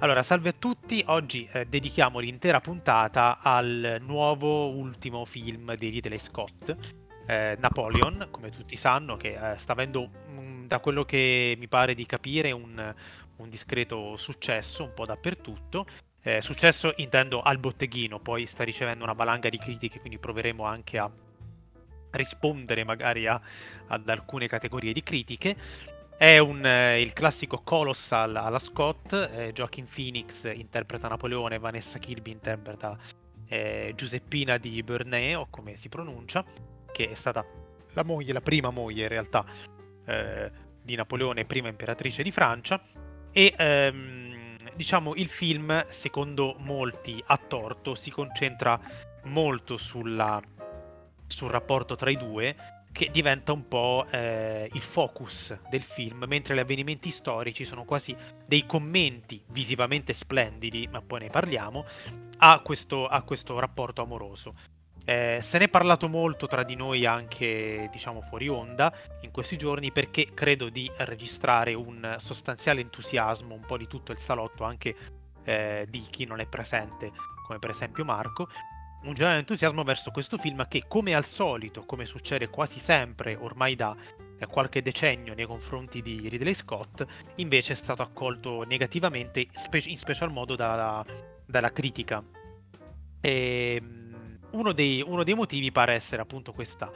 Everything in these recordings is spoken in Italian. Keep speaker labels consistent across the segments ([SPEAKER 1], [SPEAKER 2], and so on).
[SPEAKER 1] Allora, salve a tutti, oggi eh, dedichiamo l'intera puntata al nuovo ultimo film di Ridley Scott, eh, Napoleon, come tutti sanno, che eh, sta avendo, mh, da quello che mi pare di capire, un, un discreto successo un po' dappertutto. Eh, successo intendo al botteghino, poi sta ricevendo una valanga di critiche, quindi proveremo anche a rispondere magari a, ad alcune categorie di critiche. È un, eh, il classico Colossal alla Scott, eh, Joaquin Phoenix interpreta Napoleone, Vanessa Kirby interpreta eh, Giuseppina di Burnett, o come si pronuncia, che è stata la moglie, la prima moglie in realtà eh, di Napoleone, prima imperatrice di Francia. E ehm, diciamo il film, secondo molti a torto, si concentra molto sulla, sul rapporto tra i due che diventa un po' eh, il focus del film, mentre gli avvenimenti storici sono quasi dei commenti visivamente splendidi, ma poi ne parliamo, a questo, a questo rapporto amoroso. Eh, se ne è parlato molto tra di noi anche, diciamo, fuori onda in questi giorni perché credo di registrare un sostanziale entusiasmo un po' di tutto il salotto, anche eh, di chi non è presente, come per esempio Marco, un generale entusiasmo verso questo film che, come al solito, come succede quasi sempre ormai da qualche decennio nei confronti di Ridley Scott, invece è stato accolto negativamente, in special modo dalla, dalla critica. E, ehm, uno, dei, uno dei motivi pare essere appunto questa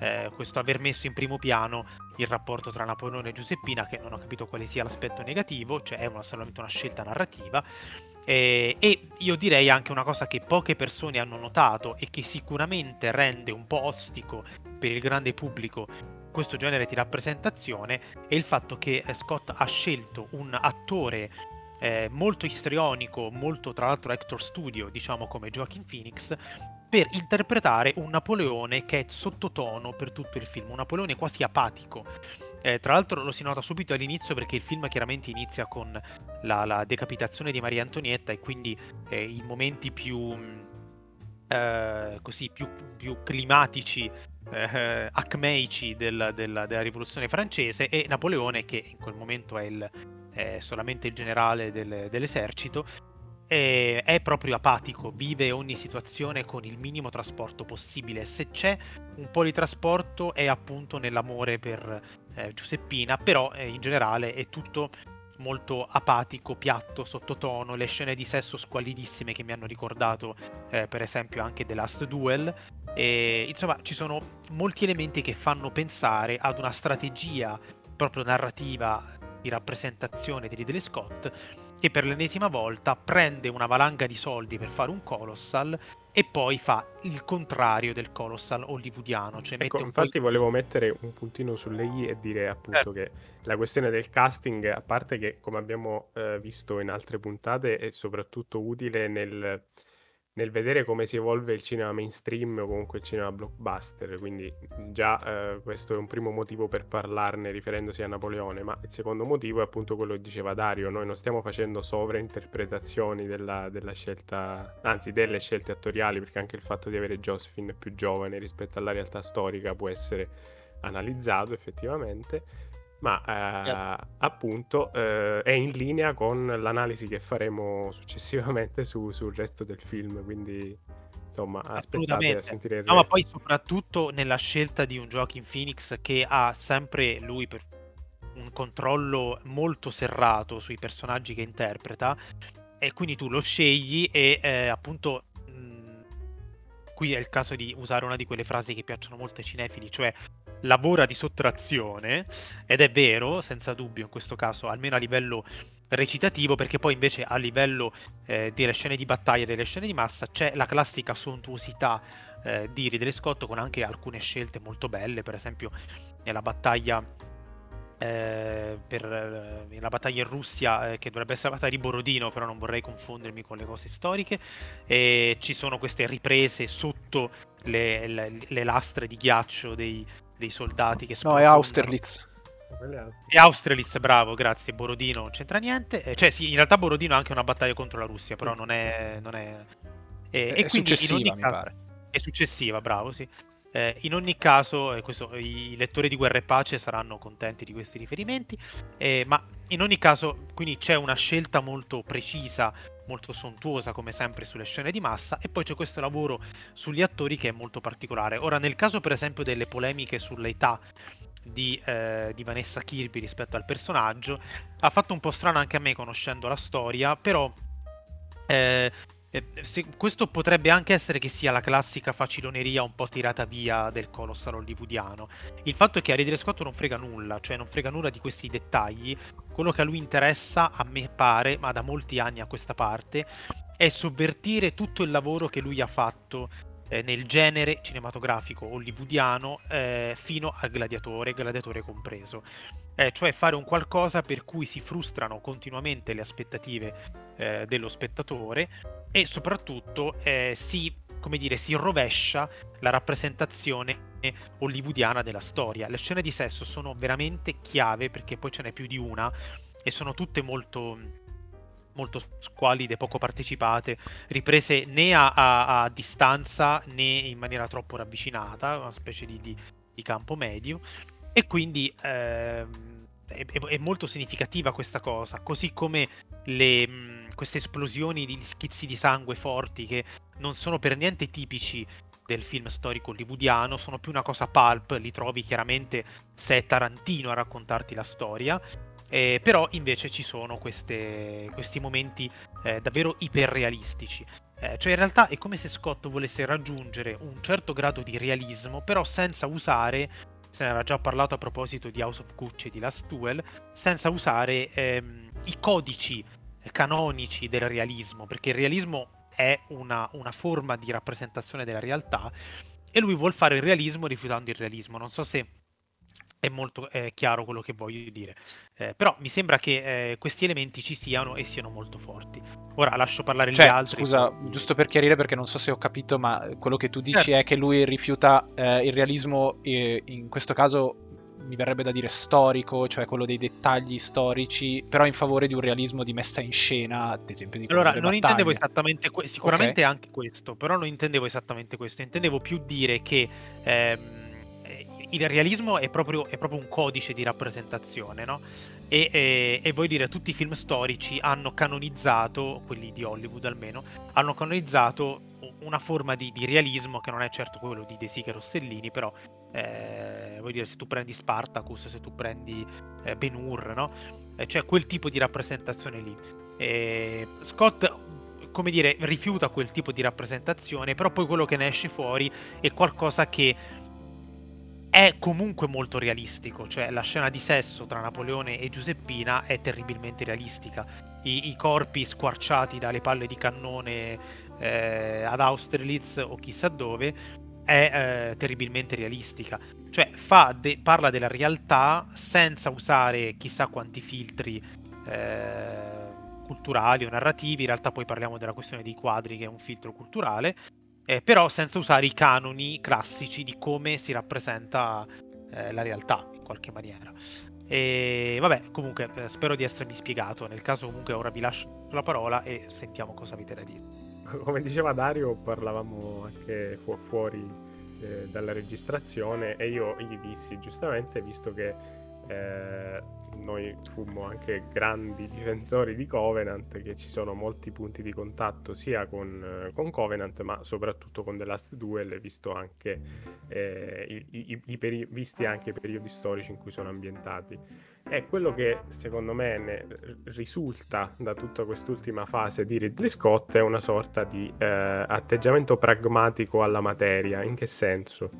[SPEAKER 1] eh, questo aver messo in primo piano il rapporto tra Napoleone e Giuseppina, che non ho capito quale sia l'aspetto negativo, cioè è una, solamente una scelta narrativa, eh, e io direi anche una cosa che poche persone hanno notato e che sicuramente rende un po' ostico per il grande pubblico questo genere di rappresentazione è il fatto che eh, Scott ha scelto un attore eh, molto istrionico, molto tra l'altro actor studio, diciamo come Joaquin Phoenix, per interpretare un Napoleone che è sottotono per tutto il film, un Napoleone quasi apatico. Eh, tra l'altro lo si nota subito all'inizio perché il film chiaramente inizia con la, la decapitazione di Maria Antonietta e quindi eh, i momenti più, eh, così, più, più climatici, eh, acmeici del, del, della rivoluzione francese e Napoleone che in quel momento è, il, è solamente il generale del, dell'esercito è, è, proprio apatico, vive ogni situazione con il minimo trasporto possibile. Se c'è un po' di trasporto è appunto nell'amore per eh, Giuseppina, però eh, in generale è tutto molto apatico, piatto, sottotono, le scene di sesso squalidissime che mi hanno ricordato eh, per esempio anche The Last Duel. E, insomma, ci sono molti elementi che fanno pensare ad una strategia proprio narrativa di rappresentazione di Ridley Scott che per l'ennesima volta prende una valanga di soldi per fare un Colossal e poi fa il contrario del Colossal hollywoodiano. Cioè
[SPEAKER 2] ecco, infatti
[SPEAKER 1] po'...
[SPEAKER 2] volevo mettere un puntino sulle i e dire appunto certo. che la questione del casting, a parte che come abbiamo eh, visto in altre puntate, è soprattutto utile nel nel vedere come si evolve il cinema mainstream o comunque il cinema blockbuster, quindi già eh, questo è un primo motivo per parlarne riferendosi a Napoleone, ma il secondo motivo è appunto quello che diceva Dario, noi non stiamo facendo sovrainterpretazioni della, della scelta, anzi delle scelte attoriali, perché anche il fatto di avere Josephine più giovane rispetto alla realtà storica può essere analizzato effettivamente ma eh, appunto eh, è in linea con l'analisi che faremo successivamente su, sul resto del film, quindi insomma aspettate a sentire il
[SPEAKER 1] no, resto. ma poi soprattutto nella scelta di un Joaquin Phoenix che ha sempre lui per un controllo molto serrato sui personaggi che interpreta e quindi tu lo scegli e eh, appunto qui è il caso di usare una di quelle frasi che piacciono molto ai cinefili, cioè lavora di sottrazione, ed è vero, senza dubbio in questo caso, almeno a livello recitativo, perché poi invece a livello eh, delle scene di battaglia e delle scene di massa c'è la classica sontuosità eh, di Ridley Scott con anche alcune scelte molto belle, per esempio nella battaglia eh, per eh, la battaglia in Russia, eh, che dovrebbe essere la battaglia di Borodino, però non vorrei confondermi con le cose storiche. E ci sono queste riprese sotto le, le, le lastre di ghiaccio dei, dei soldati che
[SPEAKER 3] No, è Austerlitz.
[SPEAKER 1] E Austerlitz, bravo, grazie. Borodino non c'entra niente. Eh, cioè, sì, in realtà Borodino è anche una battaglia contro la Russia, però non è. Non è...
[SPEAKER 3] E, è e successiva, mi caso... pare.
[SPEAKER 1] È successiva, bravo, sì. Eh, in ogni caso, eh, questo, i lettori di Guerra e Pace saranno contenti di questi riferimenti, eh, ma in ogni caso, quindi c'è una scelta molto precisa, molto sontuosa, come sempre, sulle scene di massa, e poi c'è questo lavoro sugli attori che è molto particolare. Ora, nel caso, per esempio, delle polemiche sull'età di, eh, di Vanessa Kirby rispetto al personaggio, ha fatto un po' strano anche a me conoscendo la storia, però eh, eh, se, questo potrebbe anche essere che sia la classica faciloneria un po' tirata via del colossal hollywoodiano. Il fatto è che a Ridley Scott non frega nulla, cioè non frega nulla di questi dettagli. Quello che a lui interessa, a me pare, ma da molti anni a questa parte, è sovvertire tutto il lavoro che lui ha fatto eh, nel genere cinematografico hollywoodiano eh, fino al gladiatore, gladiatore compreso. Eh, cioè fare un qualcosa per cui si frustrano continuamente le aspettative eh, dello spettatore e soprattutto eh, si, dire, si rovescia la rappresentazione hollywoodiana della storia. Le scene di sesso sono veramente chiave perché poi ce n'è più di una e sono tutte molto molto squalide, poco partecipate, riprese né a, a, a, distanza né in maniera troppo ravvicinata, una specie di, di, di campo medio. E quindi ehm, è, è, molto significativa questa cosa, così come le, mh, queste esplosioni di schizzi di sangue forti che non sono per niente tipici del film storico hollywoodiano, sono più una cosa pulp, li trovi chiaramente se è Tarantino a raccontarti la storia, eh, però invece ci sono queste, questi momenti eh, davvero iperrealistici. Eh, cioè in realtà è come se Scott volesse raggiungere un certo grado di realismo, però senza usare, se ne era già parlato a proposito di House of Gucci e di Last Duel, senza usare ehm, i codici canonici del realismo, perché il realismo è una, una forma di rappresentazione della realtà e lui vuole fare il realismo rifiutando il realismo. Non so se è molto è chiaro quello che voglio dire. Eh, però mi sembra che eh, questi elementi ci siano e siano molto forti. Ora lascio parlare
[SPEAKER 3] cioè,
[SPEAKER 1] gli altri.
[SPEAKER 3] Scusa, giusto per chiarire perché non so se ho capito, ma quello che tu dici certo. è che lui rifiuta eh, il realismo, in questo caso mi verrebbe da dire storico, cioè quello dei dettagli storici, però in favore di un realismo di messa in scena, ad esempio di
[SPEAKER 1] Allora, non battaglie. intendevo esattamente questo, sicuramente okay. anche questo, però non intendevo esattamente questo, intendevo più dire che... Ehm, il realismo è proprio, è proprio, un codice di rappresentazione, no? E, e, e vuoi dire, tutti i film storici hanno canonizzato, quelli di Hollywood almeno, hanno canonizzato una forma di, di realismo che non è certo quello di De Sica e Rossellini, però eh, vuoi dire, se tu prendi Spartacus, se tu prendi eh, Ben Hur, no? Eh, cioè quel tipo di rappresentazione lì. E Scott come dire, rifiuta quel tipo di rappresentazione, però poi quello che ne esce fuori è qualcosa che è comunque molto realistico, cioè la scena di sesso tra Napoleone e Giuseppina è terribilmente realistica. I, i corpi squarciati dalle palle di cannone eh, ad Austerlitz o chissà dove è eh, terribilmente realistica. Cioè de- parla della realtà senza usare chissà quanti filtri eh, culturali o narrativi. In realtà poi parliamo della questione dei quadri che è un filtro culturale eh, però senza usare i canoni classici di come si rappresenta eh, la realtà in qualche maniera. E vabbè, comunque eh, spero di essermi spiegato. Nel caso, comunque, ora vi lascio la parola e sentiamo cosa avete da dire.
[SPEAKER 2] Come diceva Dario, parlavamo anche fu- fuori eh, dalla registrazione e io gli dissi giustamente, visto che eh, noi fummo anche grandi difensori di Covenant, che ci sono molti punti di contatto sia con, con Covenant, ma soprattutto con The Last Duel, visto anche, eh, i, i, i peri- visti anche i periodi storici in cui sono ambientati. E quello che secondo me risulta da tutta quest'ultima fase di Ridley Scott è una sorta di eh, atteggiamento pragmatico alla materia. In che senso?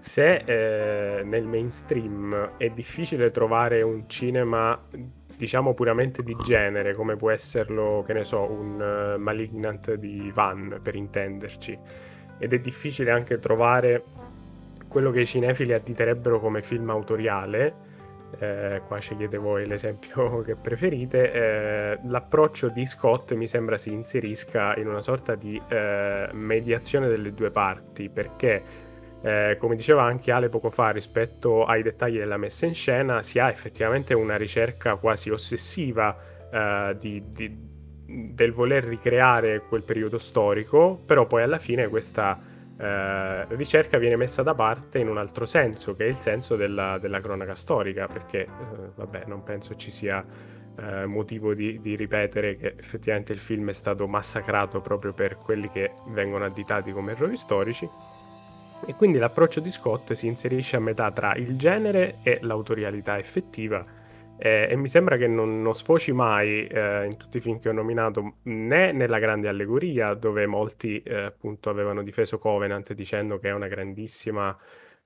[SPEAKER 2] Se eh, nel mainstream è difficile trovare un cinema diciamo puramente di genere come può esserlo che ne so un uh, Malignant di Van per intenderci. Ed è difficile anche trovare quello che i cinefili additerebbero come film autoriale. Eh, qua scegliete voi l'esempio che preferite. Eh, l'approccio di Scott mi sembra si inserisca in una sorta di eh, mediazione delle due parti perché eh, come diceva anche Ale poco fa rispetto ai dettagli della messa in scena, si ha effettivamente una ricerca quasi ossessiva eh, di, di, del voler ricreare quel periodo storico, però poi alla fine questa eh, ricerca viene messa da parte in un altro senso, che è il senso della, della cronaca storica, perché eh, vabbè, non penso ci sia eh, motivo di, di, ripetere che effettivamente il film è stato massacrato proprio per quelli che vengono additati come errori storici. E quindi l'approccio di Scott si inserisce a metà tra il genere e l'autorialità effettiva. Eh, e mi sembra che non, non sfoci mai eh, in tutti i film che ho nominato né nella grande allegoria dove molti eh, appunto avevano difeso Covenant dicendo che è una grandissima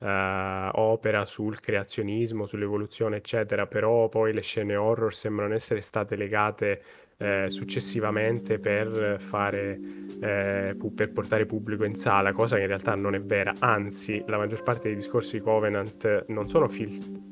[SPEAKER 2] eh, opera sul creazionismo, sull'evoluzione eccetera però poi le scene horror sembrano essere state legate eh, successivamente per fare eh, per portare pubblico in sala cosa che in realtà non è vera. Anzi la maggior parte dei discorsi di Covenant non sono filtrati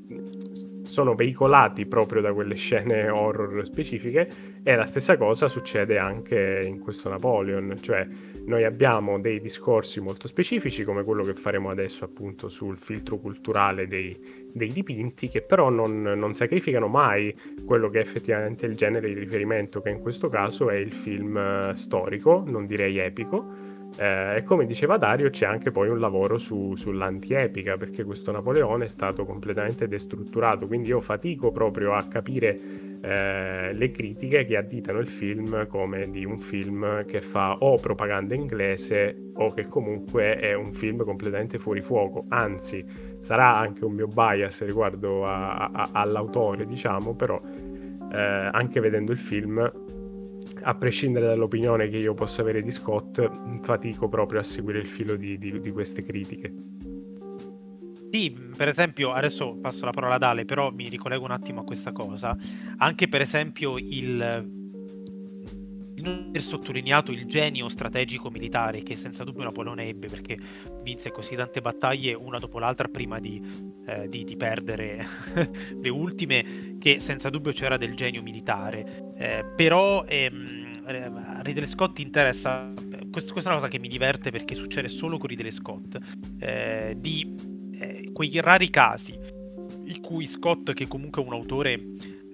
[SPEAKER 2] sono veicolati proprio da quelle scene horror specifiche e la stessa cosa succede anche in questo Napoleon, cioè noi abbiamo dei discorsi molto specifici come quello che faremo adesso appunto sul filtro culturale dei, dei dipinti che però non, non, sacrificano mai quello che è effettivamente il genere di riferimento che in questo caso è il film eh, storico, non direi epico eh, e come diceva Dario, c'è anche poi un lavoro su, sull'antiepica, perché questo Napoleone è stato completamente destrutturato. Quindi io fatico proprio a capire eh, le critiche che additano il film come di un film che fa o propaganda inglese o che comunque è un film completamente fuori fuoco. Anzi, sarà anche un mio bias riguardo a, a, all'autore, diciamo, però eh, anche vedendo il film a prescindere dall'opinione che io possa avere di Scott, fatico proprio a seguire il filo di, di, di queste critiche.
[SPEAKER 1] Sì, per esempio, adesso passo la parola ad Ale, però mi ricollego un attimo a questa cosa. Anche per esempio il non aver sottolineato il genio strategico militare che senza dubbio Napoleone ebbe perché vinse così tante battaglie una dopo l'altra prima di, eh, di, di perdere le ultime che senza dubbio c'era del genio militare eh, però ehm, eh, Ridley Scott interessa quest- questa è una cosa che mi diverte perché succede solo con Ridley Scott eh, di eh, quei rari casi in cui Scott che comunque è un autore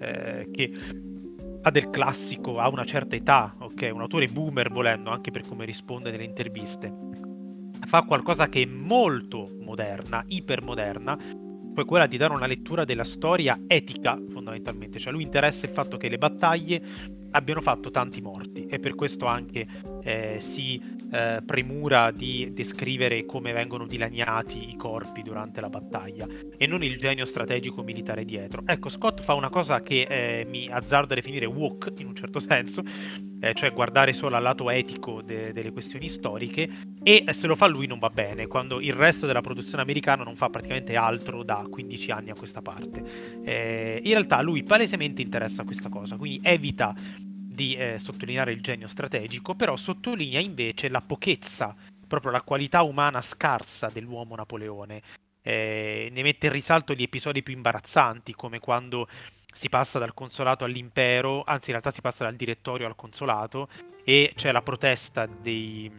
[SPEAKER 1] eh, che ha del classico, ha una certa età, ok? Un autore boomer volendo, anche per come risponde nelle interviste. Fa qualcosa che è molto moderna, ipermoderna, poi quella di dare una lettura della storia etica, fondamentalmente. Cioè lui interessa il fatto che le battaglie abbiano fatto tanti morti e per questo anche eh, si eh, premura di descrivere come vengono dilaniati i corpi durante la battaglia e non il genio strategico militare dietro. Ecco, Scott fa una cosa che eh, mi azzardo a definire walk in un certo senso, eh, cioè guardare solo al lato etico de- delle questioni storiche e se lo fa lui non va bene, quando il resto della produzione americana non fa praticamente altro da 15 anni a questa parte. Eh, in realtà lui palesemente interessa questa cosa, quindi evita di eh, sottolineare il genio strategico, però sottolinea invece la pochezza, proprio la qualità umana scarsa dell'uomo Napoleone. Eh, ne mette in risalto gli episodi più imbarazzanti, come quando si passa dal consolato all'impero, anzi in realtà si passa dal direttorio al consolato e c'è la protesta dei,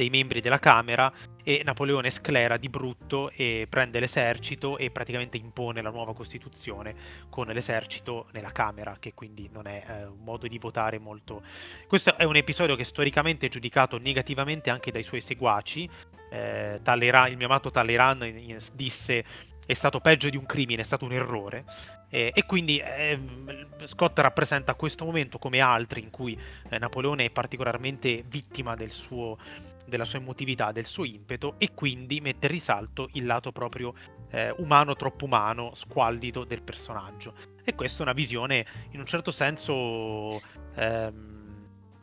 [SPEAKER 1] dei membri della Camera e Napoleone sclera di brutto e prende l'esercito e praticamente impone la nuova Costituzione con l'esercito nella Camera, che quindi non è eh, un modo di votare molto... Questo è un episodio che storicamente è giudicato negativamente anche dai suoi seguaci. Eh, Talleyrand, il mio amato Talleyrand disse è stato peggio di un crimine, è stato un errore. Eh, e quindi eh, Scott rappresenta questo momento come altri in cui eh, Napoleone è particolarmente vittima del suo della sua emotività, del suo impeto e quindi mette in risalto il lato proprio eh, umano, troppo umano, squallido del personaggio. E questa è una visione in un certo senso ehm,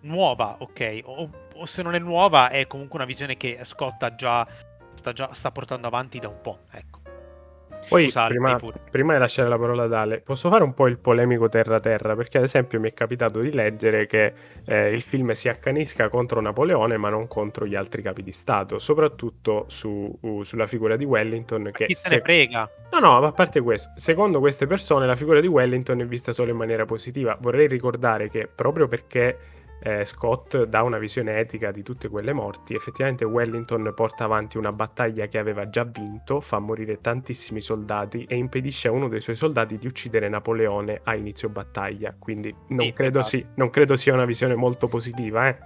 [SPEAKER 1] nuova, ok? O, o, se non è nuova è comunque una visione che Scott già, sta, già, sta portando avanti da un po', ecco.
[SPEAKER 2] Poi, prima, prima, di lasciare la parola ad Ale, posso fare un po' il polemico terra-terra? Perché, ad esempio, mi è capitato di leggere che eh, il film si accanisca contro Napoleone, ma non contro gli altri capi di Stato, soprattutto su, uh, sulla figura di Wellington. Ma che
[SPEAKER 1] chi se ne frega?
[SPEAKER 2] No, no, ma a parte questo, secondo queste persone, la figura di Wellington è vista solo in maniera positiva. Vorrei ricordare che proprio perché eh, Scott dà una visione etica di tutte quelle morti. Effettivamente Wellington porta avanti una battaglia che aveva già vinto, fa morire tantissimi soldati e impedisce a uno dei suoi soldati di uccidere Napoleone a inizio battaglia. Quindi non, sì, credo, esatto. sì, non credo sia una visione molto positiva, eh.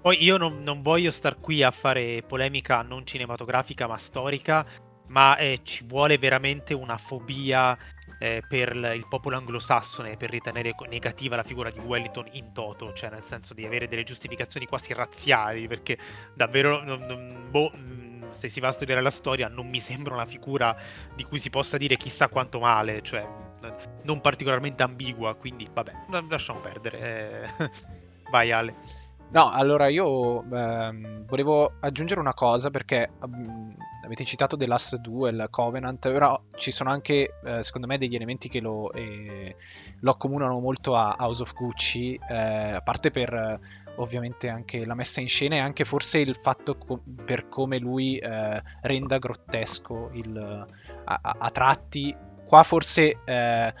[SPEAKER 1] Poi io non, non, voglio star qui a fare polemica non cinematografica ma storica, ma eh, ci vuole veramente una fobia eh, per il popolo anglosassone per ritenere negativa la figura di Wellington in toto, cioè nel senso di avere delle giustificazioni quasi razziali, perché davvero boh, mm, se si va a studiare la storia non mi sembra una figura di cui si possa dire chissà quanto male, cioè non particolarmente ambigua, quindi vabbè, lasciamo perdere. Eh, vai Ale.
[SPEAKER 3] No, allora io ehm, volevo aggiungere una cosa perché um, avete citato The Last Duel, Covenant, però ci sono anche eh, secondo me degli elementi che lo, eh, lo accomunano molto a House of Gucci, eh, a parte per ovviamente anche la messa in scena e anche forse il fatto co- per come lui eh, renda grottesco il, a, a, tratti. Qua forse eh,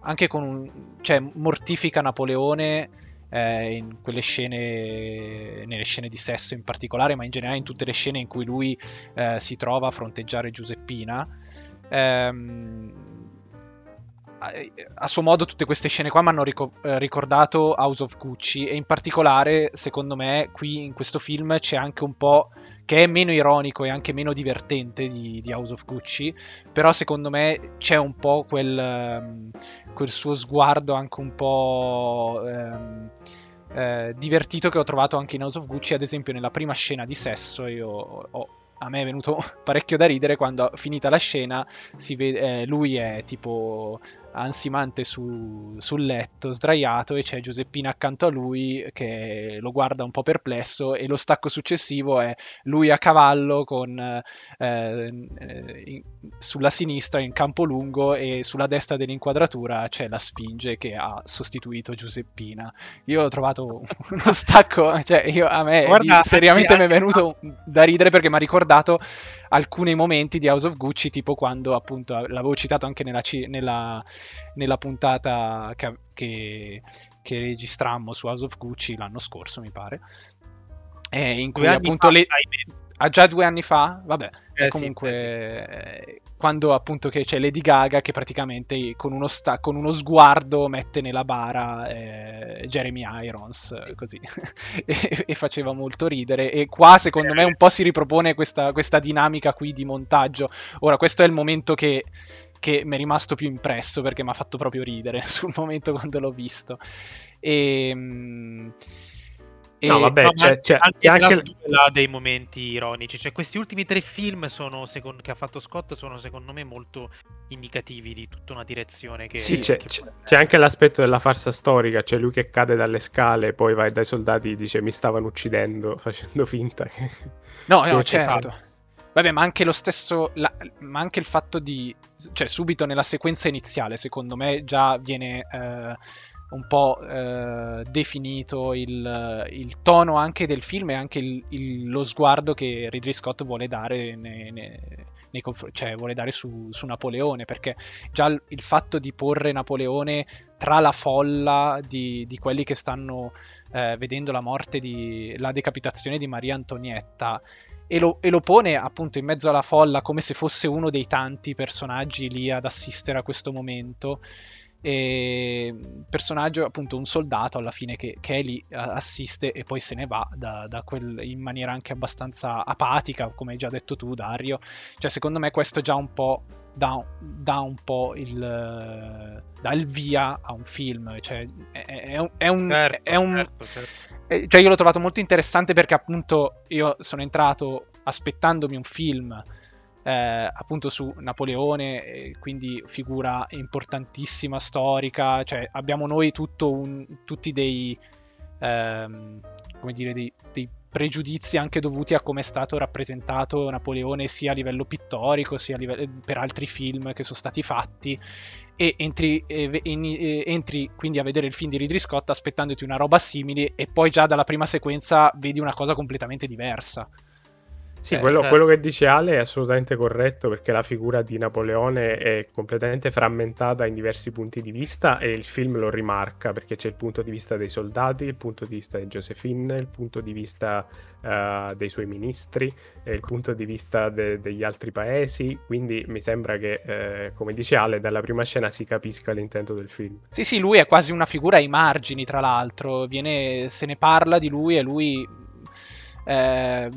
[SPEAKER 3] anche con un... cioè mortifica Napoleone eh, in quelle scene, nelle scene di sesso in particolare, ma in generale in tutte le scene in cui lui eh, si trova a fronteggiare Giuseppina. Ehm, a suo modo tutte queste scene qua mi hanno eh, ricordato House of Gucci e in particolare secondo me qui in questo film c'è anche un po' che è meno ironico e anche meno divertente di, di House of Gucci, però secondo me c'è un po' quel, um, quel suo sguardo anche un po' um, eh, divertito che ho trovato anche in House of Gucci, ad esempio nella prima scena di sesso io ho, a me è venuto parecchio da ridere quando finita la scena vede, eh, lui è tipo ansimante su, sul letto, sdraiato, e c'è Giuseppina accanto a lui che lo guarda un po' perplesso e lo stacco successivo è lui a cavallo con, eh, eh, in, sulla sinistra in campo lungo e sulla destra dell'inquadratura c'è la Sfinge che ha sostituito Giuseppina. Io ho trovato uno stacco, cioè io, a me Guarda, seriamente mi è venuto da ridere perché mi ha ricordato alcuni momenti di House of Gucci, tipo quando appunto l'avevo citato anche nella, nella, nella puntata che, che, che, registrammo su House of Gucci l'anno scorso, mi pare. Eh, in cui appunto le... Ah, già due anni fa? Vabbè, eh, comunque sì, eh, sì quando appunto che c'è Lady Gaga che praticamente con uno, sta- con uno sguardo mette nella bara eh, Jeremy Irons così. E-, e, faceva molto ridere. E qua secondo me un po' si ripropone questa, questa dinamica qui di montaggio. Ora questo è il momento che che mi è rimasto più impresso perché mi ha fatto proprio ridere sul momento quando l'ho visto. E, ehm,
[SPEAKER 1] No, vabbè, no, c'è, c'è anche, anche... ha dei momenti ironici. Cioè, questi ultimi tre film sono, secondo, che ha fatto Scott sono secondo me molto indicativi di tutta una direzione che...
[SPEAKER 2] Sì, c'è,
[SPEAKER 1] che
[SPEAKER 2] c'è, c'è anche l'aspetto della farsa storica, cioè lui che cade dalle scale, poi va dai soldati e dice mi stavano uccidendo, facendo finta che...
[SPEAKER 3] No, no, certo. Vabbè, ma anche lo stesso, la, ma anche il fatto di, cioè subito nella sequenza iniziale, secondo me già viene... Eh, un po' eh, definito il, il, tono anche del film e anche il, il, lo sguardo che Ridley Scott vuole dare, ne, ne, nei confr- cioè vuole dare su, su, Napoleone, perché già il, il, fatto di porre Napoleone tra la folla di, di quelli che stanno eh, vedendo la morte di la decapitazione di Maria Antonietta e lo, e lo, pone appunto in mezzo alla folla come se fosse uno dei tanti personaggi lì ad assistere a questo momento. E personaggio appunto un soldato alla fine che, che è lì assiste e poi se ne va da, da quel, in maniera anche abbastanza apatica come hai già detto tu Dario. Cioè secondo me questo già un po' dà, dà un po' il dà il via a un film cioè è, è un, è un, certo, è un certo, certo. cioè io l'ho trovato molto interessante perché appunto io sono entrato aspettandomi un film eh, appunto su Napoleone, quindi figura importantissima storica, cioè abbiamo noi un, tutti dei, ehm, come dire, dei, dei pregiudizi anche dovuti a come è stato rappresentato Napoleone sia a livello pittorico sia livello, per altri film che sono stati fatti e entri, e, e, entri, quindi a vedere il film di Ridley Scott aspettandoti una roba simile e poi già dalla prima sequenza vedi una cosa completamente diversa.
[SPEAKER 2] Sì, eh, quello, eh. quello, che dice Ale è assolutamente corretto perché la figura di Napoleone è completamente frammentata in diversi punti di vista e il film lo rimarca perché c'è il punto di vista dei soldati, il punto di vista di Josephine, il punto di vista uh, dei suoi ministri, il punto di vista de- degli altri paesi, quindi mi sembra che, eh, come dice Ale, dalla prima scena si capisca l'intento del film.
[SPEAKER 3] Sì, sì, lui è quasi una figura ai margini, tra l'altro, Viene, se ne parla di lui e lui eh,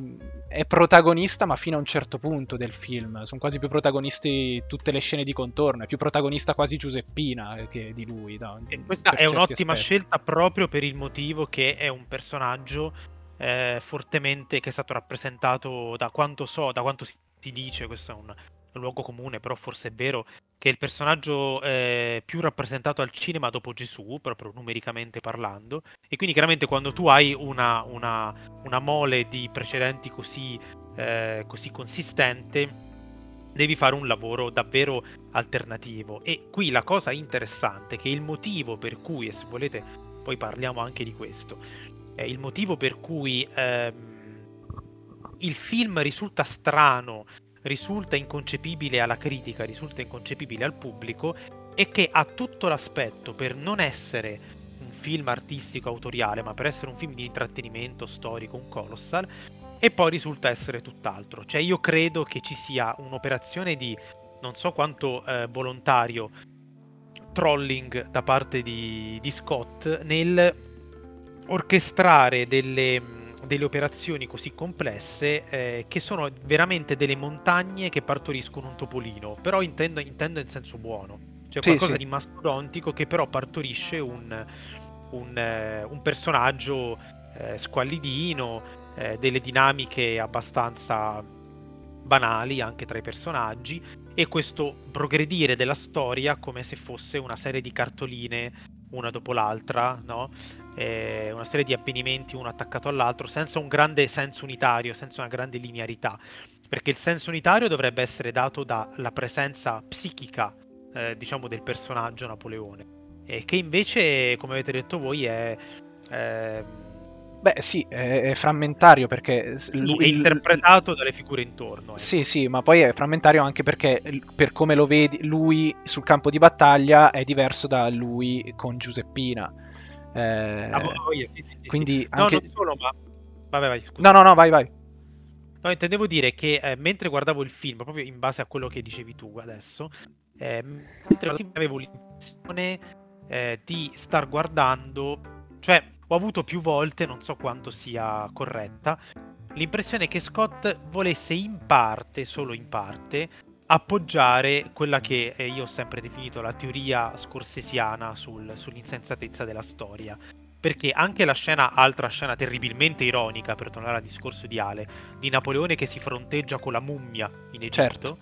[SPEAKER 3] è protagonista ma fino a un certo punto del film, sono quasi più protagonisti tutte le scene di contorno, è più protagonista quasi Giuseppina che di lui. No?
[SPEAKER 1] E questa è un'ottima aspetti. scelta proprio per il motivo che è un personaggio eh, fortemente che è stato rappresentato da quanto so, da quanto si dice, questo è un luogo comune, però forse è vero, che è il personaggio eh, più rappresentato al cinema dopo Gesù, proprio numericamente parlando, e quindi chiaramente quando tu hai una, una, una mole di precedenti così, eh, così consistente, devi fare un lavoro davvero alternativo. E qui la cosa interessante è che il motivo per cui, e se volete poi parliamo anche di questo, è il motivo per cui ehm, il film risulta strano risulta inconcepibile alla critica, risulta inconcepibile al pubblico e che ha tutto l'aspetto per non essere un film artistico autoriale, ma per essere un film di intrattenimento storico, un colossal, e poi risulta essere tutt'altro. Cioè io credo che ci sia un'operazione di non so quanto eh, volontario trolling da parte di, di Scott nel orchestrare delle delle operazioni così complesse eh, che sono veramente delle montagne che partoriscono un topolino, però intendo, intendo in senso buono, cioè sì, qualcosa sì. di mastodontico che però partorisce un, un, eh, un personaggio eh, squallidino, eh, delle dinamiche abbastanza banali anche tra i personaggi e questo progredire della storia come se fosse una serie di cartoline una dopo l'altra, no? una serie di avvenimenti uno attaccato all'altro senza un grande senso unitario, senza una grande linearità, perché il senso unitario dovrebbe essere dato dalla presenza psichica, eh, diciamo, del personaggio Napoleone, e che invece, come avete detto voi, è... Eh,
[SPEAKER 3] Beh, sì, è, frammentario perché.
[SPEAKER 1] Lui, è interpretato dalle figure intorno.
[SPEAKER 3] Eh. Sì, sì, ma poi è frammentario anche perché, per come lo vedi, lui sul campo di battaglia è diverso da lui con Giuseppina. Eh, ah, oh, yeah, sì, sì, quindi
[SPEAKER 1] sì. Anche... No, non solo, ma... Vabbè, vai,
[SPEAKER 3] scusa. No, no, no, vai, vai.
[SPEAKER 1] No, intendevo dire che eh, mentre guardavo il film, proprio in base a quello che dicevi tu adesso, eh, mentre avevo l'impressione eh, di star guardando, cioè ho avuto più volte, non so quanto sia corretta, l'impressione che Scott volesse in parte, solo in parte, appoggiare quella che io ho sempre definito la teoria scorsesiana sul, sull'insensatezza della storia. Perché anche la scena, altra scena terribilmente ironica, per tornare al discorso di Ale, di Napoleone che si fronteggia con la mummia in Egitto, certo.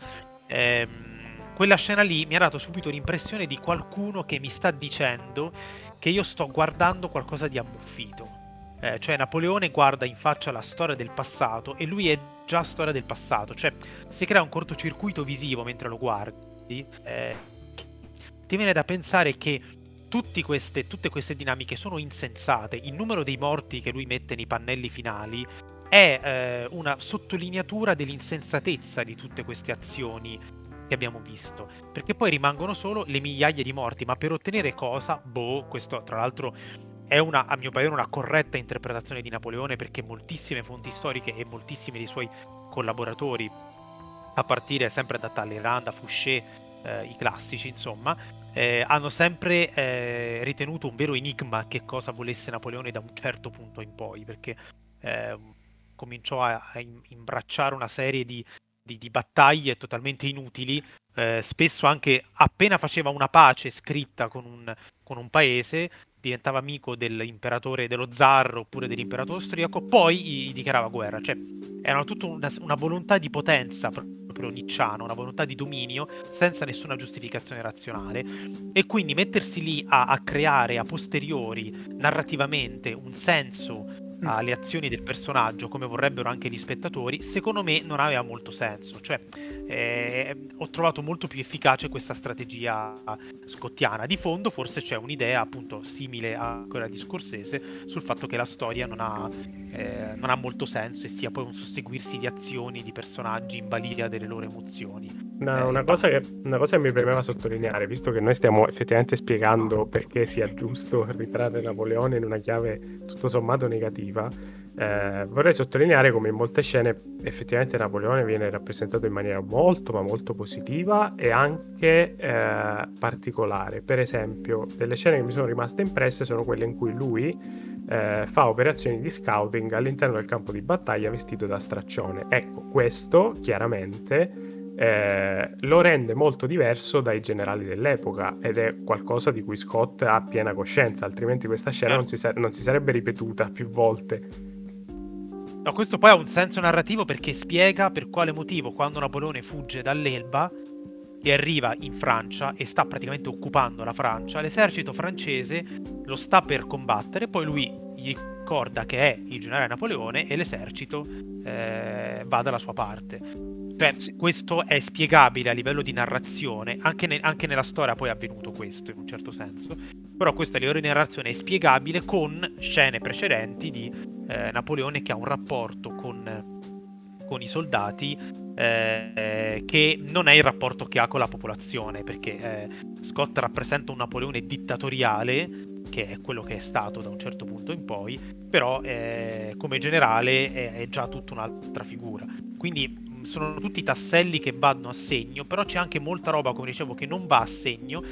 [SPEAKER 1] ehm, quella scena lì mi ha dato subito l'impressione di qualcuno che mi sta dicendo che io sto guardando qualcosa di ammuffito. Eh, cioè Napoleone guarda in faccia la storia del passato e lui è già storia del passato, cioè si crea un cortocircuito visivo mentre lo guardi, eh, ti viene da pensare che queste, tutte queste dinamiche sono insensate, il numero dei morti che lui mette nei pannelli finali è eh, una sottolineatura dell'insensatezza di tutte queste azioni che abbiamo visto, perché poi rimangono solo le migliaia di morti, ma per ottenere cosa? Boh, questo tra l'altro è una, a mio parere una corretta interpretazione di Napoleone perché moltissime fonti storiche e moltissimi dei suoi collaboratori, a partire sempre da Talleyrand, da Fouché, eh, i classici insomma, eh, hanno sempre eh, ritenuto un vero enigma che cosa volesse Napoleone da un certo punto in poi, perché eh, cominciò a, a, imbracciare una serie di, di, di battaglie totalmente inutili, eh, spesso anche appena faceva una pace scritta con un, con un paese, diventava amico dell'imperatore, dello zar oppure dell'imperatore austriaco, poi gli dichiarava guerra. Cioè, era tutta una, una volontà di potenza proprio nicciana, una volontà di dominio senza nessuna giustificazione razionale. E quindi mettersi lì a, a creare a posteriori, narrativamente, un senso. Alle azioni del personaggio come vorrebbero anche gli spettatori, secondo me non aveva molto senso. Cioè, eh, ho trovato molto più efficace questa strategia scottiana. Di fondo forse c'è un'idea appunto simile a quella di Scorsese sul fatto che la storia non ha, eh, non ha molto senso e sia poi un susseguirsi di azioni di personaggi in balia delle loro emozioni.
[SPEAKER 2] No, eh, una, cosa che, una, cosa che, mi premeva sottolineare, visto che noi stiamo effettivamente spiegando perché sia giusto ritrarre Napoleone in una chiave tutto sommato negativa, eh, vorrei sottolineare come in molte scene effettivamente Napoleone viene rappresentato in maniera molto ma molto positiva e anche eh, particolare. Per esempio, delle scene che mi sono rimaste impresse sono quelle in cui lui eh, fa operazioni di scouting all'interno del campo di battaglia vestito da straccione. Ecco, questo chiaramente eh, lo rende molto diverso dai generali dell'epoca ed è qualcosa di cui Scott ha piena coscienza, altrimenti questa scena non si, sa- non si sarebbe ripetuta più volte.
[SPEAKER 1] No, questo poi ha un senso narrativo perché spiega per quale motivo quando Napoleone fugge dall'Elba e arriva in Francia e sta praticamente occupando la Francia, l'esercito francese lo sta per combattere, poi lui gli ricorda che è il generale Napoleone e l'esercito eh, va dalla sua parte. Cioè, questo è spiegabile a livello di narrazione, anche, ne- anche, nella storia poi è avvenuto questo in un certo senso, però questo a livello di narrazione è spiegabile con scene precedenti di eh, Napoleone che ha un rapporto con, con i soldati eh, che non è il rapporto che ha con la popolazione, perché eh, Scott rappresenta un Napoleone dittatoriale, che è quello che è stato da un certo punto in poi, però eh, come generale è, è, già tutta un'altra figura. Quindi sono tutti tasselli che vanno a segno, però c'è anche molta roba, come dicevo, che non va a segno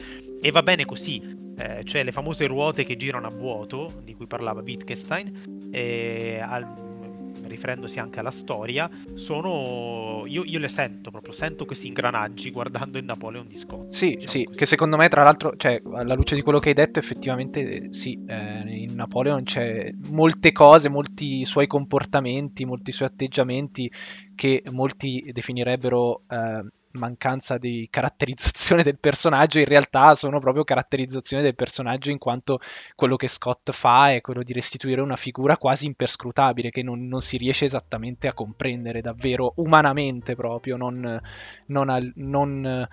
[SPEAKER 1] e va bene così. Eh, cioè le famose ruote che girano a vuoto, di cui parlava Wittgenstein, e al, riferendosi anche alla storia, sono. Io, io, le sento proprio, sento questi ingranaggi guardando il Napoleon di Scott.
[SPEAKER 3] Sì, diciamo sì, così. che secondo me, tra l'altro, cioè, alla luce di quello che hai detto, effettivamente sì, eh, in Napoleon c'è molte cose, molti suoi comportamenti, molti suoi atteggiamenti che molti definirebbero. Eh, mancanza di caratterizzazione del personaggio, in realtà sono proprio caratterizzazione del personaggio in quanto quello che Scott fa è quello di restituire una figura quasi imperscrutabile che non, non si riesce esattamente a comprendere davvero umanamente proprio, non, non, non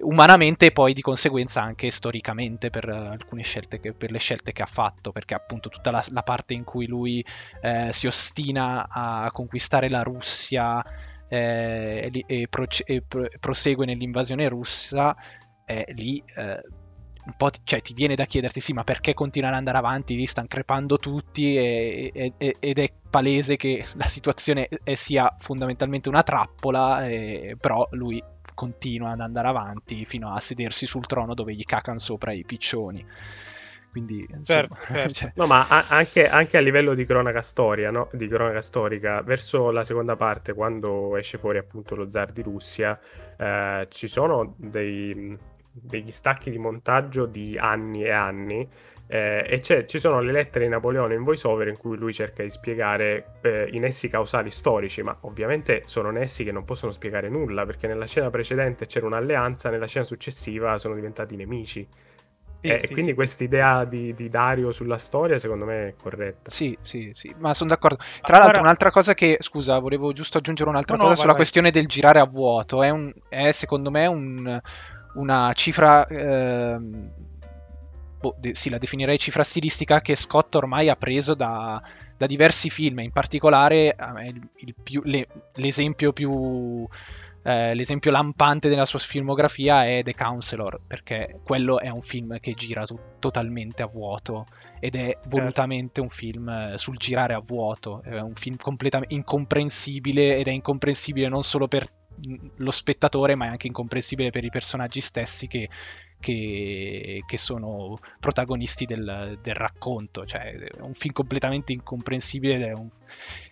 [SPEAKER 3] umanamente e poi di conseguenza anche storicamente per alcune scelte che, per le scelte che ha fatto perché appunto tutta la, la parte in cui lui eh, si ostina a conquistare la Russia eh, e, e pro- prosegue nell'invasione russa, eh, lì eh, un po' ti, cioè, ti viene da chiederti sì, ma perché continuare ad andare avanti? Lì stanno crepando tutti e, ed è palese che la situazione sia fondamentalmente una trappola, però lui continua ad andare avanti fino a sedersi sul trono dove gli cacano sopra i piccioni. Quindi, insomma,
[SPEAKER 2] certo, certo. Cioè... No, ma a- anche, anche, a livello di cronaca, storia, no? di cronaca storica, verso la seconda parte, quando esce fuori appunto lo zar di Russia, eh, ci sono dei, degli stacchi di montaggio di anni e anni. Eh, e ci sono le lettere di Napoleone in voiceover in cui lui cerca di spiegare eh, i nessi causali storici, ma ovviamente sono nessi che non possono spiegare nulla perché nella scena precedente c'era un'alleanza, nella scena successiva sono diventati nemici. Sì, eh, sì, quindi sì. quest'idea di, di, Dario sulla storia secondo me è corretta.
[SPEAKER 3] Sì, sì, sì, ma sono d'accordo. Tra l'altro un'altra cosa che, scusa, volevo giusto aggiungere un'altra no, cosa no, sulla vai, questione del girare a vuoto. È, un, è secondo me un, una cifra... Eh, boh, de, sì, la definirei cifra stilistica che Scott ormai ha preso da, da diversi film, in particolare il, il più, le, l'esempio più eh, l'esempio lampante della sua filmografia è The Counselor, perché quello è un film che gira t- totalmente a vuoto ed è certo. volutamente un film eh, sul girare a vuoto, è un film completamente incomprensibile ed è incomprensibile non solo per lo spettatore, ma è anche incomprensibile per i personaggi stessi che, che, che sono protagonisti del, del, racconto. Cioè, è un film completamente incomprensibile ed è, un,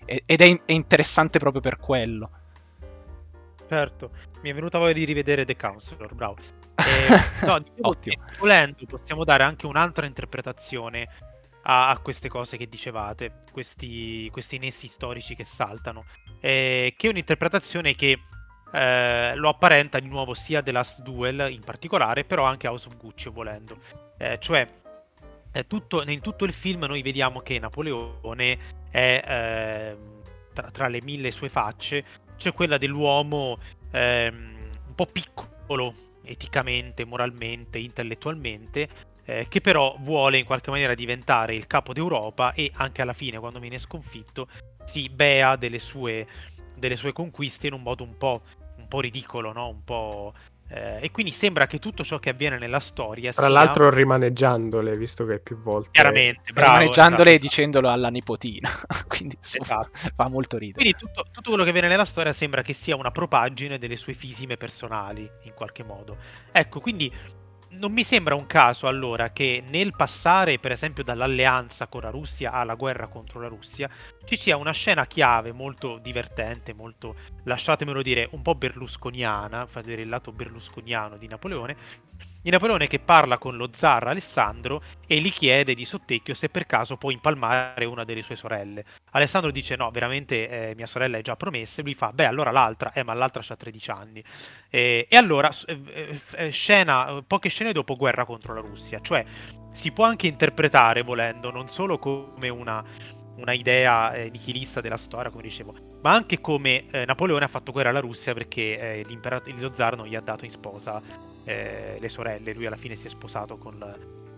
[SPEAKER 3] ed è, è interessante proprio per quello.
[SPEAKER 1] Certo, mi è venuta voglia di rivedere The Counselor, bravo. Eh, no, Ottimo. volendo possiamo dare anche un'altra interpretazione a, a queste cose che dicevate, questi, questi nessi storici che saltano, eh, che è un'interpretazione che eh, lo apparenta di nuovo sia The Last Duel in particolare, però anche House of Gucci volendo. Eh, cioè, tutto, in tutto il film noi vediamo che Napoleone è eh, tra, tra, le mille sue facce c'è quella dell'uomo ehm, un po' piccolo eticamente, moralmente, intellettualmente, eh, che però vuole in qualche maniera diventare il capo d'Europa e anche alla fine, quando viene sconfitto, si bea delle sue, delle sue conquiste in un modo un po', un po ridicolo, no? un po' Eh, e quindi sembra che tutto ciò che avviene nella storia
[SPEAKER 2] Tra sia... l'altro rimaneggiandole, visto che più volte...
[SPEAKER 1] Chiaramente, bravo.
[SPEAKER 3] Rimaneggiandole esatto, e dicendolo alla nipotina. quindi insomma, esatto. fa molto ridere.
[SPEAKER 1] Quindi tutto, tutto, quello che avviene nella storia sembra che sia una propaggine delle sue fisime personali, in qualche modo. Ecco, quindi non mi sembra un caso allora che nel passare per esempio dall'alleanza con la Russia alla guerra contro la Russia ci sia una scena chiave molto divertente, molto, lasciatemelo dire, un po' berlusconiana, fa vedere il lato berlusconiano di Napoleone, di Napoleone che parla con lo zar Alessandro e gli chiede di sottecchio se per caso può impalmare una delle sue sorelle. Alessandro dice no, veramente eh, mia sorella è già promessa e lui fa beh allora l'altra, eh ma l'altra ha 13 anni. E, e allora, eh, eh, scena, poche scene dopo guerra contro la Russia, cioè si può anche interpretare volendo non solo come una, una idea eh, nichilista della storia, come dicevo, ma anche come eh, Napoleone ha fatto guerra alla Russia perché eh, lo zar non gli ha dato in sposa eh, le sorelle. Lui alla fine si è sposato con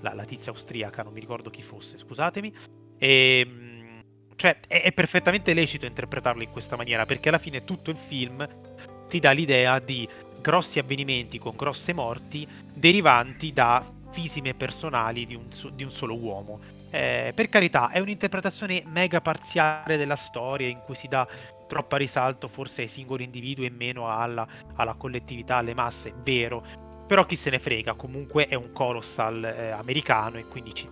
[SPEAKER 1] la, la, tizia austriaca, non mi ricordo chi fosse, scusatemi. E, ehm, cioè, è, è, perfettamente lecito interpretarlo in questa maniera, perché alla fine tutto il film ti dà l'idea di grossi avvenimenti con grosse morti derivanti da fisime personali di un, di un solo uomo. Eh, per carità, è un'interpretazione mega parziale della storia in cui si dà troppa risalto forse ai singoli individui e meno alla, alla collettività, alle masse, vero, però chi se ne frega, comunque è un colossal eh, americano e quindi ci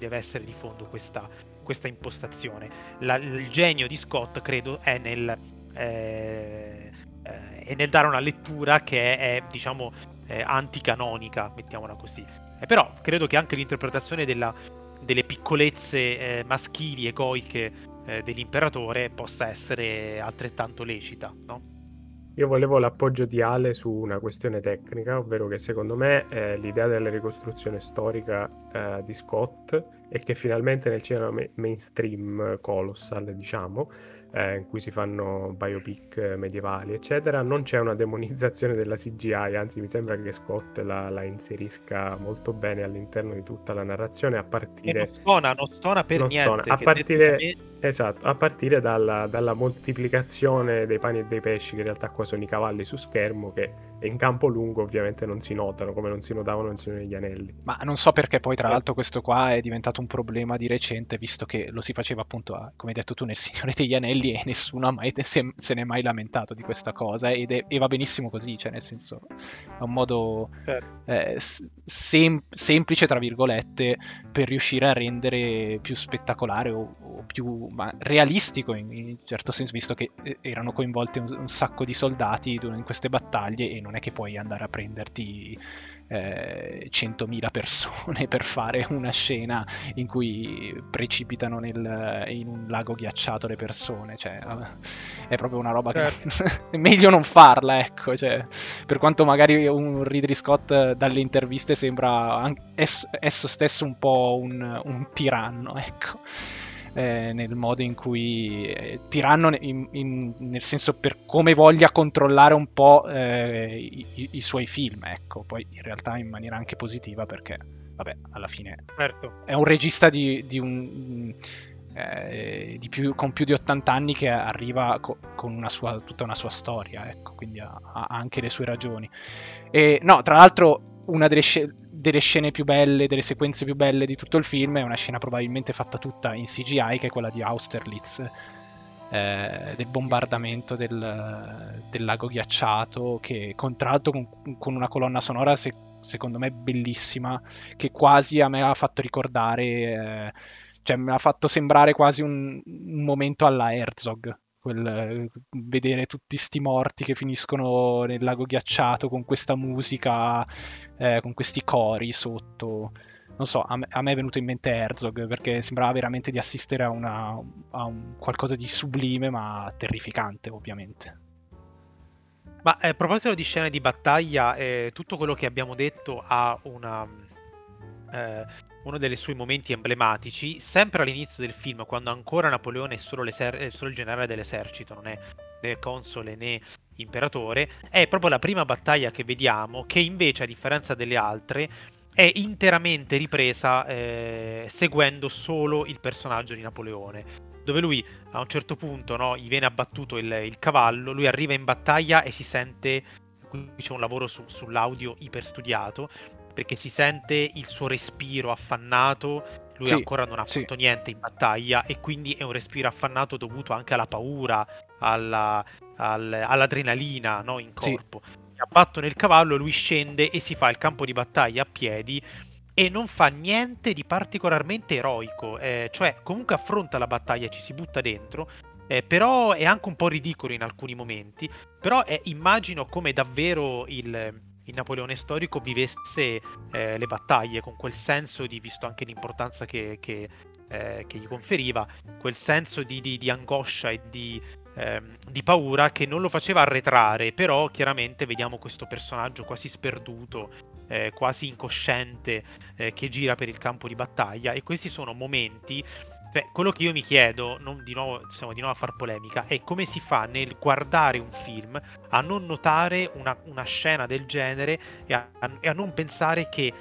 [SPEAKER 1] deve essere di fondo questa, questa impostazione. La, il genio di Scott, credo, è nel, eh, eh, nel dare una lettura che è, è diciamo, eh, anticanonica, mettiamola così. Eh, però credo che anche l'interpretazione della, delle piccolezze eh, maschili egoiche dell'imperatore possa essere altrettanto lecita, no?
[SPEAKER 2] Io volevo l'appoggio di Ale su una questione tecnica, ovvero che secondo me eh, l'idea della ricostruzione storica eh, di Scott è che finalmente nel cinema mainstream colossal, diciamo, eh, in cui si fanno biopic medievali, eccetera, non c'è una demonizzazione della CGI, anzi mi sembra che Scott la, la inserisca molto bene all'interno di tutta la narrazione, a partire... E non
[SPEAKER 1] stona, non stona per non niente.
[SPEAKER 2] Stona. A partire... Esatto, a partire dalla, dalla, moltiplicazione dei pani e dei pesci, che in realtà qua sono i cavalli su schermo, che in campo lungo ovviamente non si notano, come non si notavano in Signore degli Anelli.
[SPEAKER 3] Ma non so perché poi tra eh. l'altro questo qua è diventato un problema di recente, visto che lo si faceva appunto, a, come hai detto tu, nel Signore degli Anelli e nessuno mai, se, se, ne è mai lamentato di questa cosa ed è, e va benissimo così, cioè nel senso è un modo eh, sem- semplice, tra virgolette, per riuscire a rendere più spettacolare o, o più realistico in, in, certo senso, visto che eh, erano coinvolti un, un sacco di soldati in queste battaglie e non è che puoi andare a prenderti eh, 100.000 persone per fare una scena in cui precipitano nel, in un lago ghiacciato le persone. Cioè, è proprio una roba certo. che è meglio non farla, ecco. Cioè, per quanto magari un Ridley Scott dalle interviste sembra esso stesso un po' un, un tiranno, ecco eh, nel modo in cui eh, tiranno in, in, nel senso per come voglia controllare un po' eh, i, i, suoi film, ecco, poi in realtà in maniera anche positiva perché, vabbè, alla fine certo. è un regista di, di un... Eh, di più, con più di 80 anni che arriva co- con una sua, tutta una sua storia, ecco, quindi ha, ha, anche le sue ragioni. E no, tra l'altro, una delle, sc- delle, scene più belle, delle sequenze più belle di tutto il film è una scena probabilmente fatta tutta in CGI, che è quella di Austerlitz, eh, del bombardamento del, del, lago ghiacciato, che con, tra l'altro con, con una colonna sonora se, secondo me bellissima, che quasi a me ha fatto ricordare, eh, cioè mi ha fatto sembrare quasi un, un momento alla Herzog quel, vedere tutti sti morti che finiscono nel lago ghiacciato con questa musica, eh, con questi cori sotto. Non so, a me, a me, è venuto in mente Herzog perché sembrava veramente di assistere a, una, a un qualcosa di sublime ma terrificante, ovviamente.
[SPEAKER 1] Ma eh, a proposito di scene di battaglia, eh, tutto quello che abbiamo detto ha una, eh, uno dei suoi momenti emblematici, sempre all'inizio del film, quando ancora Napoleone è solo, è solo il generale dell'esercito, non è né console né imperatore, è proprio la prima battaglia che vediamo, che invece, a differenza delle altre, è interamente ripresa eh, seguendo solo il personaggio di Napoleone. Dove lui a un certo punto no, gli viene abbattuto il, il cavallo, lui arriva in battaglia e si sente qui c'è un lavoro su, sull'audio iperstudiato perché si sente il suo respiro affannato. Lui sì, ancora non ha sì. fatto niente in battaglia e quindi è un respiro affannato dovuto anche alla paura, alla, al, all'adrenalina no, in corpo. Sì. abbattono nel cavallo, lui scende e si fa il campo di battaglia a piedi e non fa niente di particolarmente eroico, eh, cioè comunque affronta la battaglia, ci si butta dentro, eh, però è anche un po' ridicolo in alcuni momenti, però eh, immagino come davvero il, il Napoleone storico vivesse eh, le battaglie con quel senso di, visto anche l'importanza che, che, eh, che gli conferiva, quel senso di, di, di angoscia e di, ehm, di, paura che non lo faceva arretrare, però chiaramente vediamo questo personaggio quasi sperduto, eh, quasi incosciente, eh, che gira per il campo di battaglia e questi sono momenti Beh, quello che io mi chiedo, non di nuovo, siamo di nuovo a far polemica, è come si fa nel guardare un film a non notare una, una scena del genere e a, e a, non pensare che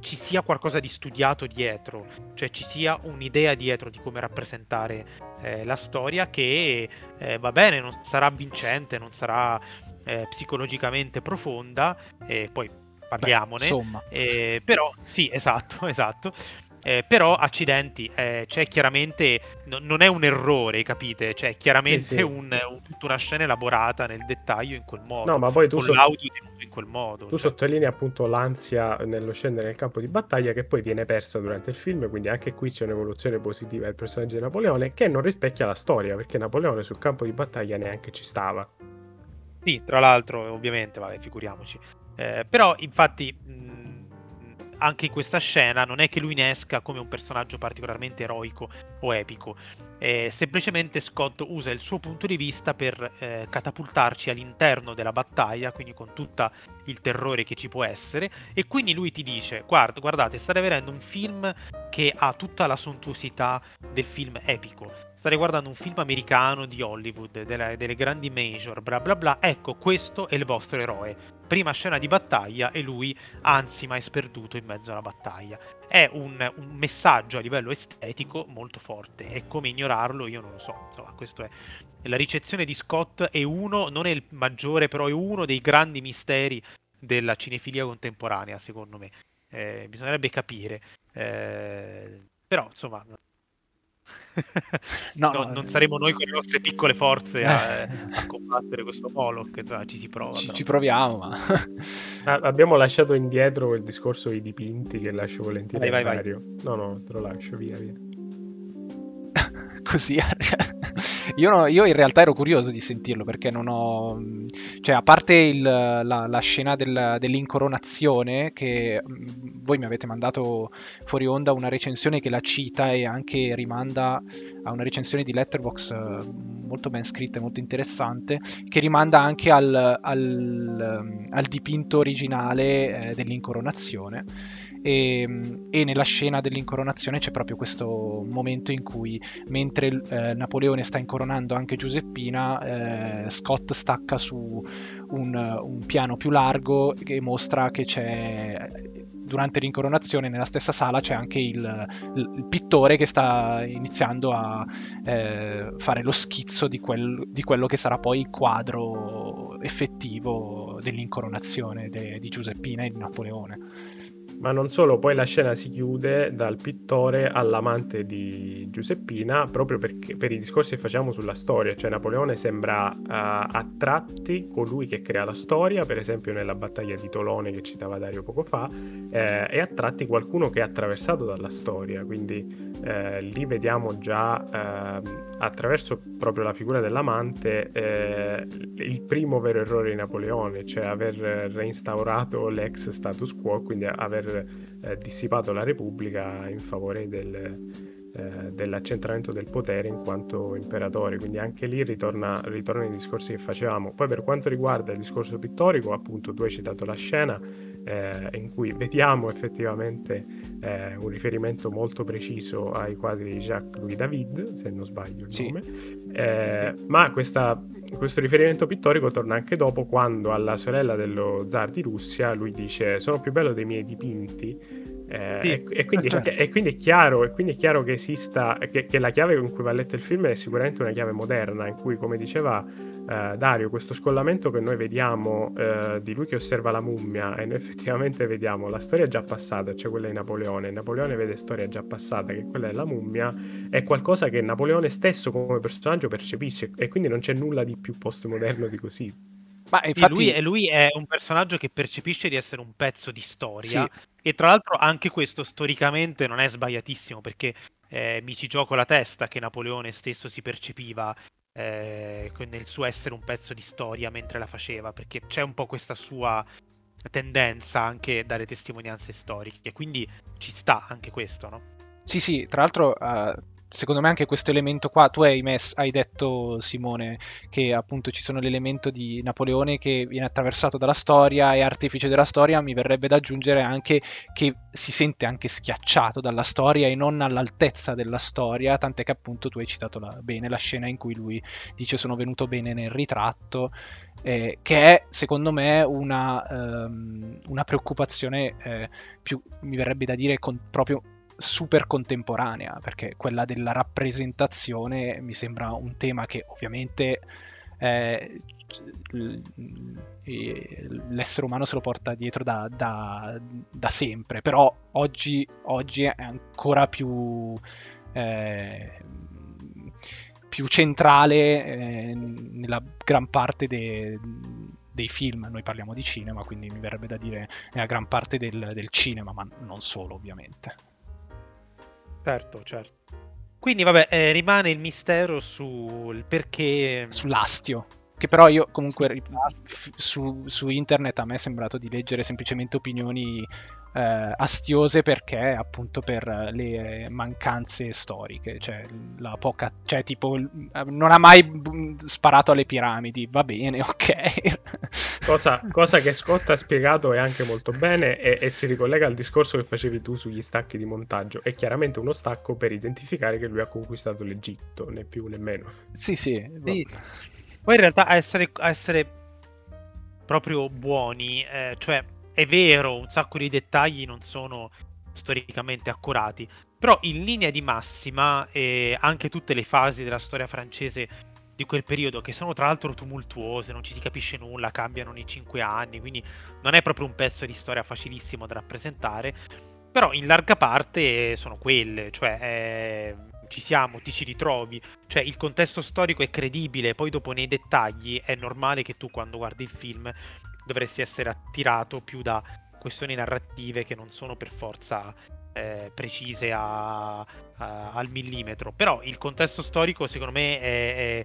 [SPEAKER 1] ci sia qualcosa di studiato dietro, cioè ci sia un'idea dietro di come rappresentare eh, la storia che eh, va bene, non sarà vincente, non sarà eh, psicologicamente profonda, e poi parliamone. Beh,
[SPEAKER 3] insomma.
[SPEAKER 1] Eh, però, sì, esatto, esatto. Eh, però, accidenti, eh, c'è chiaramente. No, non è un errore, capite? C'è chiaramente sì, sì. Un, un, tutta una scena elaborata nel dettaglio in quel modo.
[SPEAKER 2] No, ma poi tu.
[SPEAKER 1] Con so- l'audio tenuto in quel modo.
[SPEAKER 2] Tu cioè. sottolinei appunto l'ansia nello scendere nel campo di battaglia che poi viene persa durante il film. Quindi anche qui c'è un'evoluzione positiva del personaggio di Napoleone che non rispecchia la storia perché Napoleone sul campo di battaglia neanche ci stava.
[SPEAKER 1] Sì, tra l'altro, ovviamente, vabbè, figuriamoci. Eh, però, infatti. Mh, anche in questa scena non è che lui ne esca come un personaggio particolarmente eroico o epico. Eh, semplicemente Scott usa il suo punto di vista per eh, catapultarci all'interno della battaglia, quindi con tutto il terrore che ci può essere. E quindi lui ti dice: Guarda, guardate, state vedendo un film che ha tutta la sontuosità del film epico. State guardando un film americano di Hollywood, delle, delle grandi major, bla bla bla. Ecco, questo è il vostro eroe prima scena di battaglia e lui anzi mai sperduto in mezzo alla battaglia. È un, un, messaggio a livello estetico molto forte e come ignorarlo io non lo so. Insomma, questo è la ricezione di Scott è uno, non è il maggiore, però è uno dei grandi misteri della cinefilia contemporanea, secondo me. Eh, bisognerebbe capire. Eh, però, insomma, no, no, non saremo noi con le nostre piccole forze a, eh. a combattere questo Moloch, ci si prova.
[SPEAKER 3] Ci, ci proviamo, ma...
[SPEAKER 2] ah, abbiamo lasciato indietro il discorso dei dipinti che lascio volentieri vai, vai, vai. No, no, te lo lascio, via, via
[SPEAKER 3] così. io, no, io, in realtà ero curioso di sentirlo perché non ho... Cioè, a parte il, la, la, scena del, dell'incoronazione, che mm, voi mi avete mandato fuori onda una recensione che la cita e anche rimanda a una recensione di Letterbox eh, molto ben scritta e molto interessante, che rimanda anche al, al, al dipinto originale eh, dell'incoronazione e, ehm, e, nella scena dell'incoronazione c'è proprio questo momento in cui mentre eh, Napoleone sta incoronando anche Giuseppina, eh, Scott stacca su un, un, piano più largo che mostra che c'è durante l'incoronazione nella stessa sala c'è anche il, il pittore che sta iniziando a eh, fare lo schizzo di, quel, di, quello che sarà poi il quadro effettivo dell'incoronazione de, di Giuseppina e di Napoleone.
[SPEAKER 2] Ma non solo, poi la scena si chiude dal pittore all'amante di Giuseppina, proprio perché, per i discorsi che facciamo sulla storia, cioè Napoleone sembra uh, a tratti colui che crea la storia, per esempio nella battaglia di Tolone che citava Dario poco fa, eh, e a tratti qualcuno che è attraversato dalla storia, quindi eh, lì vediamo già eh, attraverso proprio la figura dell'amante eh, il primo vero errore di Napoleone, cioè aver reinstaurato l'ex status quo, quindi aver eh, dissipato la Repubblica in favore del, eh, dell'accentramento del potere in quanto imperatore. Quindi anche lì ritorna, ritorna i discorsi che facevamo. Poi per quanto riguarda il discorso pittorico, appunto tu hai citato la scena eh, in cui vediamo effettivamente eh, un riferimento molto preciso ai quadri di Jacques-Louis David, se non sbaglio il sì. nome, eh, ma questa, questo riferimento pittorico torna anche dopo quando alla sorella dello zar di Russia lui dice sono più bello dei miei dipinti eh, sì, e, e, quindi, certo. e, quindi, è chiaro, e quindi è chiaro che esista, che, che, la chiave con cui va letto il film è sicuramente una chiave moderna, in cui, come diceva eh, Dario, questo scollamento che noi vediamo eh, di lui che osserva la mummia, e noi effettivamente vediamo la storia già passata, cioè quella di Napoleone. Napoleone vede storia già passata, che quella della mummia, è qualcosa che Napoleone stesso come personaggio percepisce, e quindi non c'è nulla di più postmoderno di così.
[SPEAKER 1] Ma infatti... lui, lui, è un personaggio che percepisce di essere un pezzo di storia sì. E tra l'altro anche questo storicamente non è sbagliatissimo perché eh, mi ci gioco la testa che Napoleone stesso si percepiva eh, nel suo essere un pezzo di storia mentre la faceva perché c'è un po' questa sua tendenza anche dare testimonianze storiche quindi ci sta anche questo no?
[SPEAKER 3] Sì sì tra l'altro uh secondo me anche questo elemento qua, tu hai, messo, hai, detto Simone che appunto ci sono l'elemento di Napoleone che viene attraversato dalla storia e artefice della storia, mi verrebbe da aggiungere anche che si sente anche schiacciato dalla storia e non all'altezza della storia, tant'è che appunto tu hai citato la, bene la scena in cui lui dice sono venuto bene nel ritratto. Eh, che è secondo me una, um, una preoccupazione eh, più, mi verrebbe da dire, con, proprio super contemporanea, perché quella della rappresentazione mi sembra un tema che ovviamente eh, l'essere umano se lo porta dietro da, da, da sempre, però oggi, oggi, è ancora più, eh, più centrale eh, nella gran parte de, dei film, noi parliamo di cinema, quindi mi verrebbe da dire nella gran parte del, del cinema, ma non solo ovviamente.
[SPEAKER 1] Certo, certo. Quindi vabbè, eh, rimane il mistero sul perché...
[SPEAKER 3] Sull'astio. Che però io comunque su, su internet a me è sembrato di leggere semplicemente opinioni eh, astiose perché appunto per le mancanze storiche, cioè la poca, cioè tipo non ha mai sparato alle piramidi, va bene, ok.
[SPEAKER 2] Cosa, cosa che Scott ha spiegato è anche molto bene e, e, si ricollega al discorso che facevi tu sugli stacchi di montaggio, è chiaramente uno stacco per identificare che lui ha conquistato l'Egitto, né più né meno.
[SPEAKER 3] Sì, sì. sì.
[SPEAKER 1] Poi in realtà a essere, a essere proprio buoni, eh, cioè è vero, un sacco di dettagli non sono storicamente accurati, però in linea di massima eh, anche tutte le fasi della storia francese di quel periodo, che sono tra l'altro tumultuose, non ci si capisce nulla, cambiano ogni cinque anni, quindi non è proprio un pezzo di storia facilissimo da rappresentare, però in larga parte sono quelle, cioè eh, ci siamo, ti ci ritrovi, cioè il contesto storico è credibile, poi dopo nei dettagli è normale che tu quando guardi il film dovresti essere attirato più da questioni narrative che non sono per forza eh, precise a, a, al millimetro. Però il contesto storico, secondo me, è, è,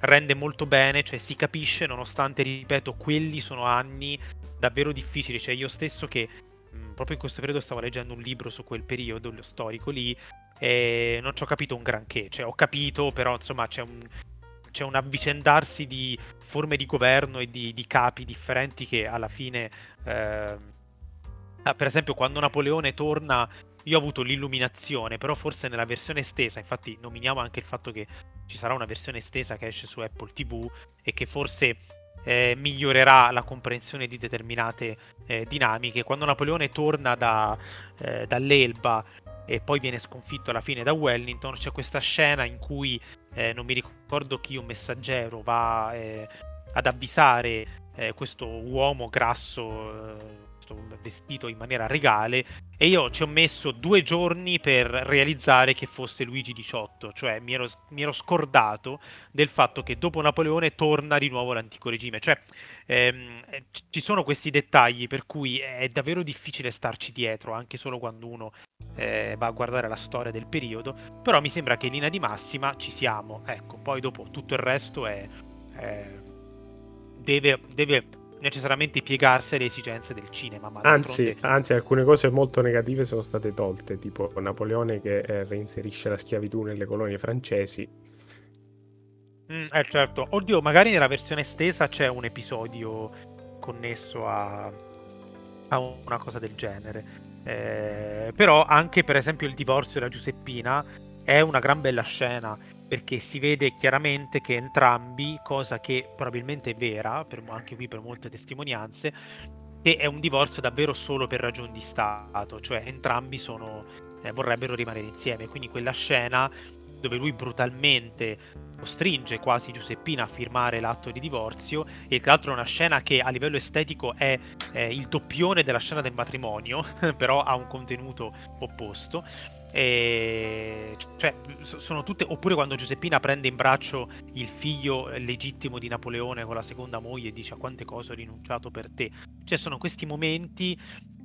[SPEAKER 1] rende molto bene, cioè si capisce, nonostante, ripeto, quelli sono anni davvero difficili. Cioè, io stesso che mh, proprio in questo periodo stavo leggendo un libro su quel periodo storico lì. E non ci ho capito un granché, cioè ho capito, però insomma c'è un, c'è un avvicendarsi di forme di governo e di, di capi differenti che alla fine, eh, per esempio, quando Napoleone torna, io ho avuto l'illuminazione, però forse nella versione estesa, infatti nominiamo anche il fatto che ci sarà una versione estesa che esce su Apple TV e che forse eh, migliorerà la comprensione di determinate eh, dinamiche. Quando Napoleone torna da, eh, dall'Elba e poi viene sconfitto alla fine da Wellington, c'è questa scena in cui eh, non mi ricordo chi un messaggero va eh, ad avvisare eh, questo uomo grasso eh, vestito in maniera regale e io ci ho messo due giorni per realizzare che fosse Luigi XVIII, cioè mi ero, mi ero scordato del fatto che dopo Napoleone torna di nuovo l'antico regime, cioè ehm, ci sono questi dettagli per cui è davvero difficile starci dietro, anche solo quando uno eh, va a guardare la storia del periodo, però mi sembra che in linea di massima ci siamo, ecco, poi dopo tutto il resto è, è deve, deve, necessariamente piegarsi alle esigenze del cinema.
[SPEAKER 2] anzi, anzi, alcune cose molto negative sono state tolte, tipo Napoleone che eh, reinserisce la schiavitù nelle colonie francesi.
[SPEAKER 1] Mm, eh certo, oddio, magari nella versione estesa c'è un episodio connesso a, a una cosa del genere. Eh, però anche per esempio il divorzio della Giuseppina è una gran bella scena perché si vede chiaramente che entrambi, cosa che probabilmente è vera, per, anche qui per molte testimonianze, che è un divorzio davvero solo per ragioni di Stato, cioè entrambi sono, eh, vorrebbero rimanere insieme. Quindi quella scena dove lui brutalmente costringe quasi Giuseppina a firmare l'atto di divorzio. E tra l'altro è una scena che a livello estetico è eh, il doppione della scena del matrimonio però ha un contenuto opposto E, cioè, sono tutte. Oppure quando Giuseppina prende in braccio il figlio legittimo di Napoleone con la seconda moglie e dice a quante cose ho rinunciato per te. Cioè, sono questi momenti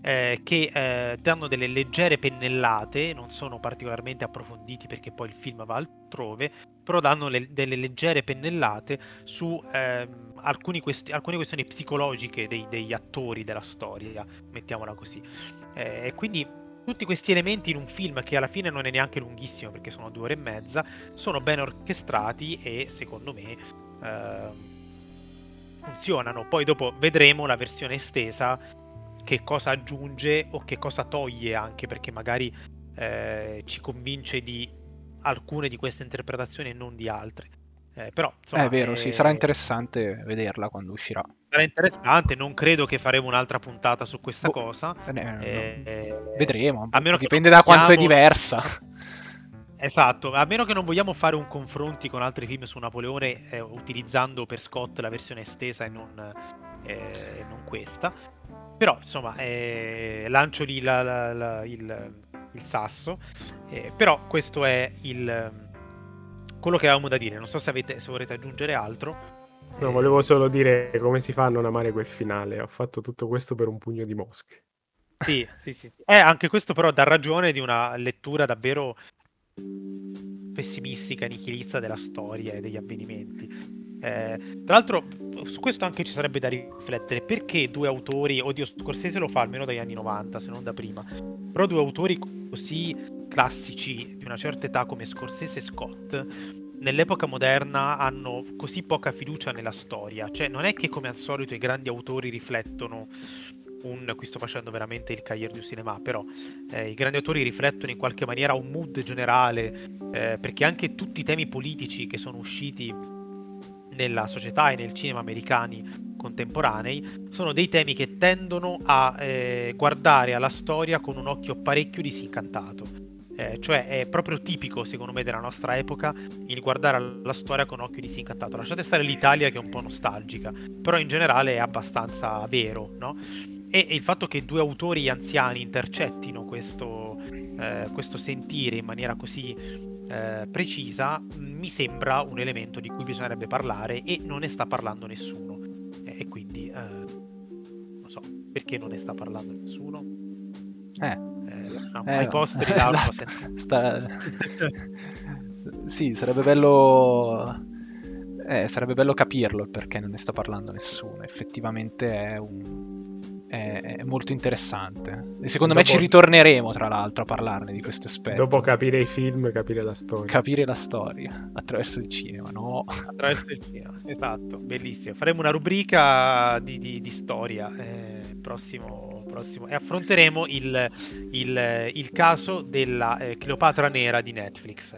[SPEAKER 1] eh, che eh, danno delle leggere pennellate, non sono particolarmente approfonditi perché poi il film va altrove, però danno le, delle leggere pennellate su eh, quest- alcune questioni psicologiche dei, degli attori della storia, mettiamola così. Eh, e quindi tutti questi elementi in un film che alla fine non è neanche lunghissimo perché sono due ore e mezza, sono ben orchestrati e secondo me eh, funzionano. Poi dopo vedremo la versione estesa che cosa aggiunge o che cosa toglie anche perché magari eh, ci convince di alcune di queste interpretazioni e non di altre. Eh, però, insomma,
[SPEAKER 3] è vero, eh... sì, sarà interessante vederla quando uscirà.
[SPEAKER 1] Sarà interessante, non credo che faremo un'altra puntata su questa oh, cosa.
[SPEAKER 3] Eh, eh, vedremo, a meno dipende da quanto è diversa.
[SPEAKER 1] Esatto, a meno che non vogliamo fare un confronti con altri film su Napoleone eh, utilizzando per Scott la versione estesa e non, eh, non questa. Però, insomma, lancio lì la, la, la, il, il, sasso. però questo è il quello che avevamo da dire. Non so se, avete, se vorrete aggiungere altro.
[SPEAKER 2] No, volevo solo dire come si fa a non amare quel finale. Ho fatto tutto questo per un pugno di mosche.
[SPEAKER 1] Sì, sì, sì. Eh, anche questo però dà ragione di una lettura davvero pessimistica, nichilista della storia e degli avvenimenti. Eh, tra l'altro, su questo anche ci sarebbe da riflettere. Perché due autori, oddio, Scorsese lo fa almeno dagli anni 90, se non da prima, però due autori così classici di una certa età come Scorsese e Scott nell'epoca moderna hanno così poca fiducia nella storia, cioè non è che come al solito i grandi autori riflettono un, qui sto facendo veramente il Cahiers du Cinema, però eh, i grandi autori riflettono in qualche maniera un mood generale, eh, perché anche tutti i temi politici che sono usciti nella società e nel cinema americani contemporanei sono dei temi che tendono a eh, guardare alla storia con un occhio parecchio disincantato eh, cioè è proprio tipico, secondo me, della nostra epoca il guardare la storia con occhio disincantato. Lasciate stare l'Italia che è un po' nostalgica, però in generale è abbastanza vero, no? E, e il fatto che due autori anziani intercettino questo, eh, questo sentire in maniera così eh, precisa mi sembra un elemento di cui bisognerebbe parlare e non ne sta parlando nessuno. E, quindi, eh, non so, perché non ne sta parlando nessuno?
[SPEAKER 3] Eh,
[SPEAKER 1] no, eh, ai posteri no. esatto.
[SPEAKER 3] Sta... sì, sarebbe bello... Eh, sarebbe bello capirlo perché non ne sta parlando nessuno. Effettivamente è, un... è, è molto interessante. E secondo dopo... me ci ritorneremo, tra l'altro, a parlarne di questo aspetto.
[SPEAKER 2] Dopo capire i film, capire la storia.
[SPEAKER 3] Capire la storia attraverso il cinema, no?
[SPEAKER 1] Attraverso il cinema, esatto, bellissimo. Faremo una rubrica di, di, di storia. Eh, prossimo prossimo e affronteremo il, il, il caso della eh, Cleopatra Nera di Netflix.